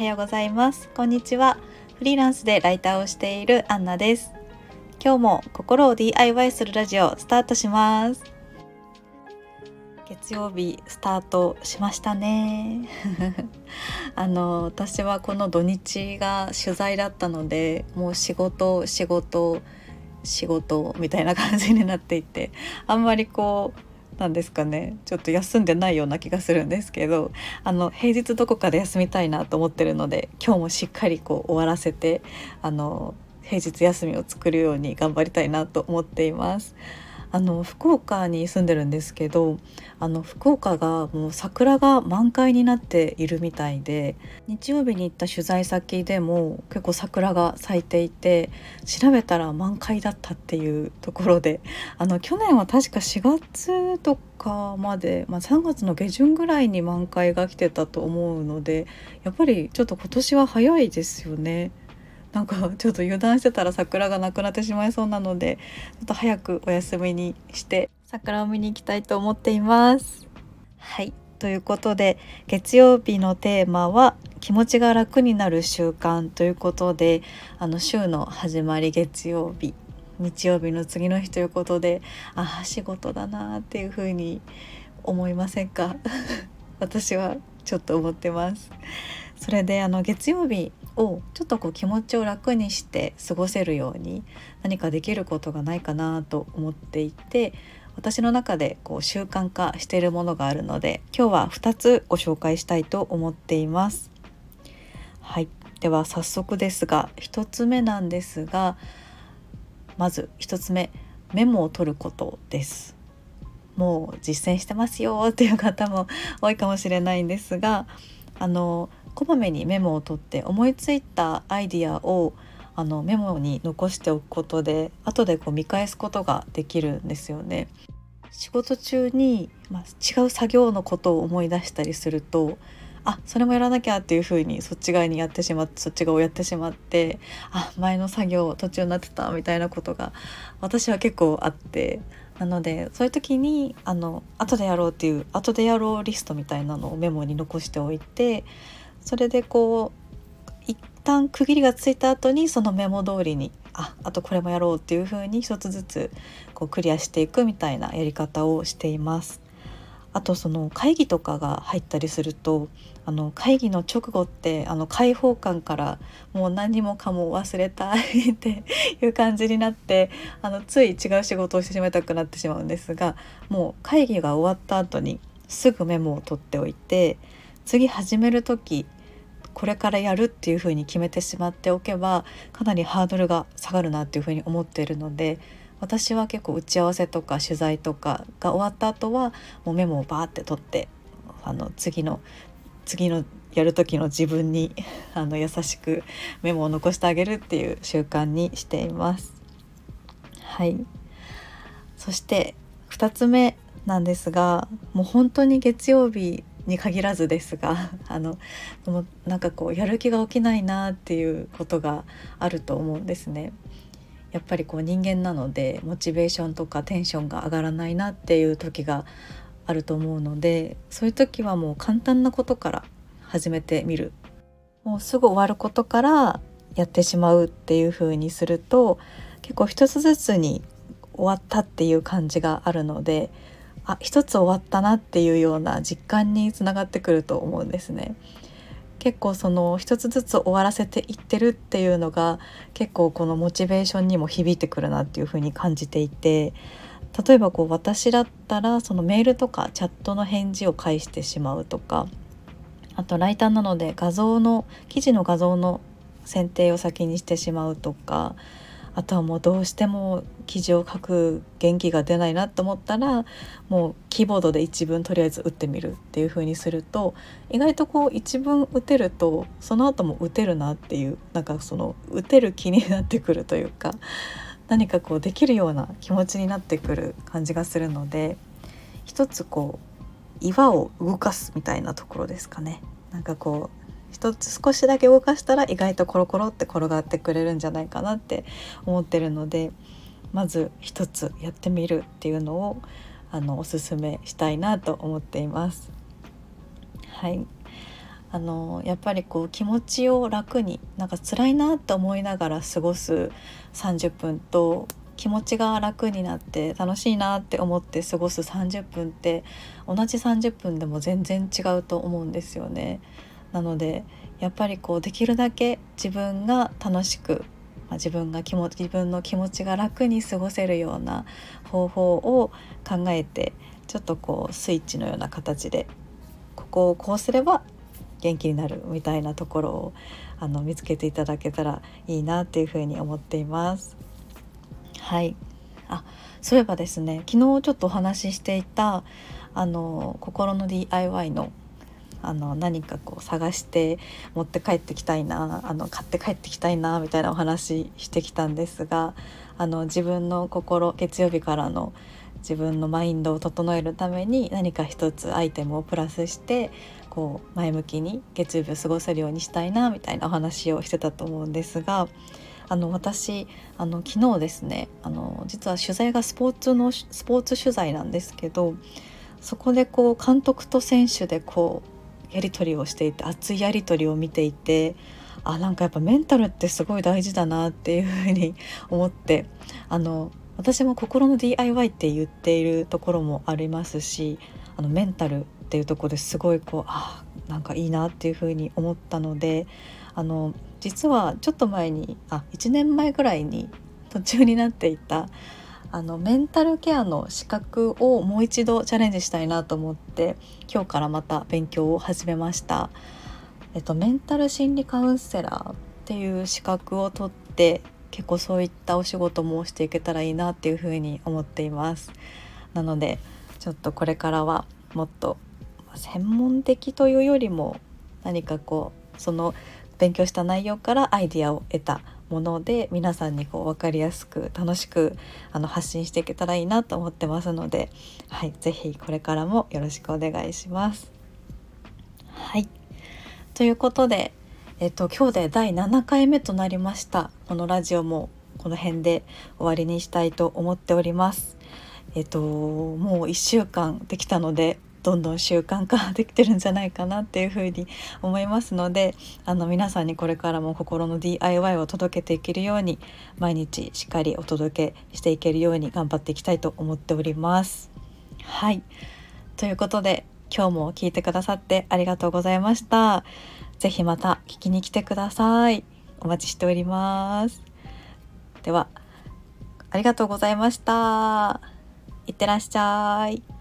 はようございます。こんにちは。フリーランスでライターをしているアンナです。今日も心を DIY するラジオスタートします。月曜日スタートしましたね。あの私はこの土日が取材だったのでもう仕事仕事仕事みたいな感じになっていてあんまりこうなんですかねちょっと休んでないような気がするんですけどあの平日どこかで休みたいなと思ってるので今日もしっかりこう終わらせてあの平日休みを作るように頑張りたいなと思っています。あの福岡に住んでるんですけどあの福岡がもう桜が満開になっているみたいで日曜日に行った取材先でも結構桜が咲いていて調べたら満開だったっていうところであの去年は確か4月とかまで、まあ、3月の下旬ぐらいに満開が来てたと思うのでやっぱりちょっと今年は早いですよね。なんかちょっと油断してたら桜がなくなってしまいそうなのでちょっと早くお休みにして桜を見に行きたいと思っています。はい。ということで月曜日のテーマは気持ちが楽になる習慣ということであの週の始まり月曜日日曜日の次の日ということでああ仕事だなっていう風に思いませんか？私はちょっと思ってます。それであの月曜日をちょっとこう気持ちを楽にして過ごせるように何かできることがないかなと思っていて私の中でこう習慣化しているものがあるので今日は2つご紹介したいと思っています。はいでは早速ですが1つ目なんですがまず1つ目メモを取ることです。もう実践してますよっていう方も多いかもしれないんですがあのこまめにメモを取って思いついたアイディアをあのメモに残しておくことで後でこう見返すことができるんですよね。仕事中に、まあ、違う作業のことを思い出したりするとあそれもやらなきゃっていう風にそっち側にやってしまってそっち側をやってしまってあ前の作業途中になってたみたいなことが私は結構あってなのでそういう時にあの後でやろうっていう後でやろうリストみたいなのをメモに残しておいてそれでこう一旦区切りがついた後にそのメモ通りにああとこれもやろうっていう風に一つずつこうクリアしていくみたいなやり方をしています。あとその会議とかが入ったりするとあの会議の直後ってあの開放感からもう何もかも忘れたいっていう感じになってあのつい違う仕事をしてしまいたくなってしまうんですがもう会議が終わった後にすぐメモを取っておいて次始める時これからやるっていうふうに決めてしまっておけばかなりハードルが下がるなっていうふうに思っているので私は結構打ち合わせとか取材とかが終わった後はもうメモをバーって取ってあの次の次のやる時の自分に あの優しくメモを残してあげるっていう習慣にしています。はいそして2つ目なんですがもう本当に月曜日に限らずですが あのでもなんかこうやる気が起きないなっていうことがあると思うんですね。やっぱりこう人間なのでモチベーションとかテンションが上がらないなっていう時があると思うのでそういう時はもう簡単なことから始めてみるもうすぐ終わることからやってしまうっていう風にすると結構一つずつに終わったっていう感じがあるのであ一つ終わったなっていうような実感につながってくると思うんですね。結構その一つずつ終わらせていってるっていうのが結構このモチベーションにも響いてくるなっていうふうに感じていて例えばこう私だったらそのメールとかチャットの返事を返してしまうとかあとライターなので画像の記事の画像の選定を先にしてしまうとかあとはもうどうしても記事を書く元気が出ないなと思ったらもうキーボードで一文とりあえず打ってみるっていう風にすると意外とこう一文打てるとその後も打てるなっていうなんかその打てる気になってくるというか何かこうできるような気持ちになってくる感じがするので一つこう岩を動かすみたいなところですかね。なんかこう一つ少しだけ動かしたら意外とコロコロって転がってくれるんじゃないかなって思ってるのでまず一つやってみるっていうのをあのおすすめしたいなと思っています。はいあのやっぱりこう気持ちを楽になんか辛いなって思いながら過ごす30分と気持ちが楽になって楽しいなって思って過ごす30分って同じ30分でも全然違うと思うんですよね。なのでやっぱりこうできるだけ自分が楽しく、まあ、自分が気持自分の気持ちが楽に過ごせるような方法を考えてちょっとこうスイッチのような形でここをこうすれば元気になるみたいなところをあの見つけていただけたらいいなっていうふうに思っています。はいあそういえばですね昨日ちょっとお話ししていたあの心の DIY のあの何かこう探して持って帰ってきたいなあの買って帰ってきたいなみたいなお話してきたんですがあの自分の心月曜日からの自分のマインドを整えるために何か一つアイテムをプラスしてこう前向きに月曜日を過ごせるようにしたいなみたいなお話をしてたと思うんですがあの私あの昨日ですねあの実は取材がスポーツのスポーツ取材なんですけどそこでこう監督と選手でこうやり取りをしていて熱いやり取りを見ていてあなんかやっぱメンタルってすごい大事だなっていうふうに 思ってあの私も心の DIY って言っているところもありますしあのメンタルっていうとこですごいこうあなんかいいなっていうふうに思ったのであの実はちょっと前にあ1年前ぐらいに途中になっていたあのメンタルケアの資格をもう一度チャレンジしたいなと思って今日からまた勉強を始めました。えっと、メンタル心理カウンセラーっていう資格を取って結構そういったお仕事もしていけたらいいなっていうふうに思っています。なのでちょっとこれからはもっと専門的というよりも何かこうその勉強した内容からアイディアを得たもので皆さんにこう分かりやすく楽しくあの発信していけたらいいなと思ってますので、はい、是非これからもよろしくお願いします。はいということで、えっと、今日で第7回目となりましたこのラジオもこの辺で終わりにしたいと思っております。えっともう1週間できたのでどんどん習慣化できてるんじゃないかなっていうふうに思いますのであの皆さんにこれからも心の DIY を届けていけるように毎日しっかりお届けしていけるように頑張っていきたいと思っております。はいということで今日も聞いてくださってありがとうございました。ぜひまた聞きに来てください。お待ちしております。ではありがとうございました。いってらっしゃい。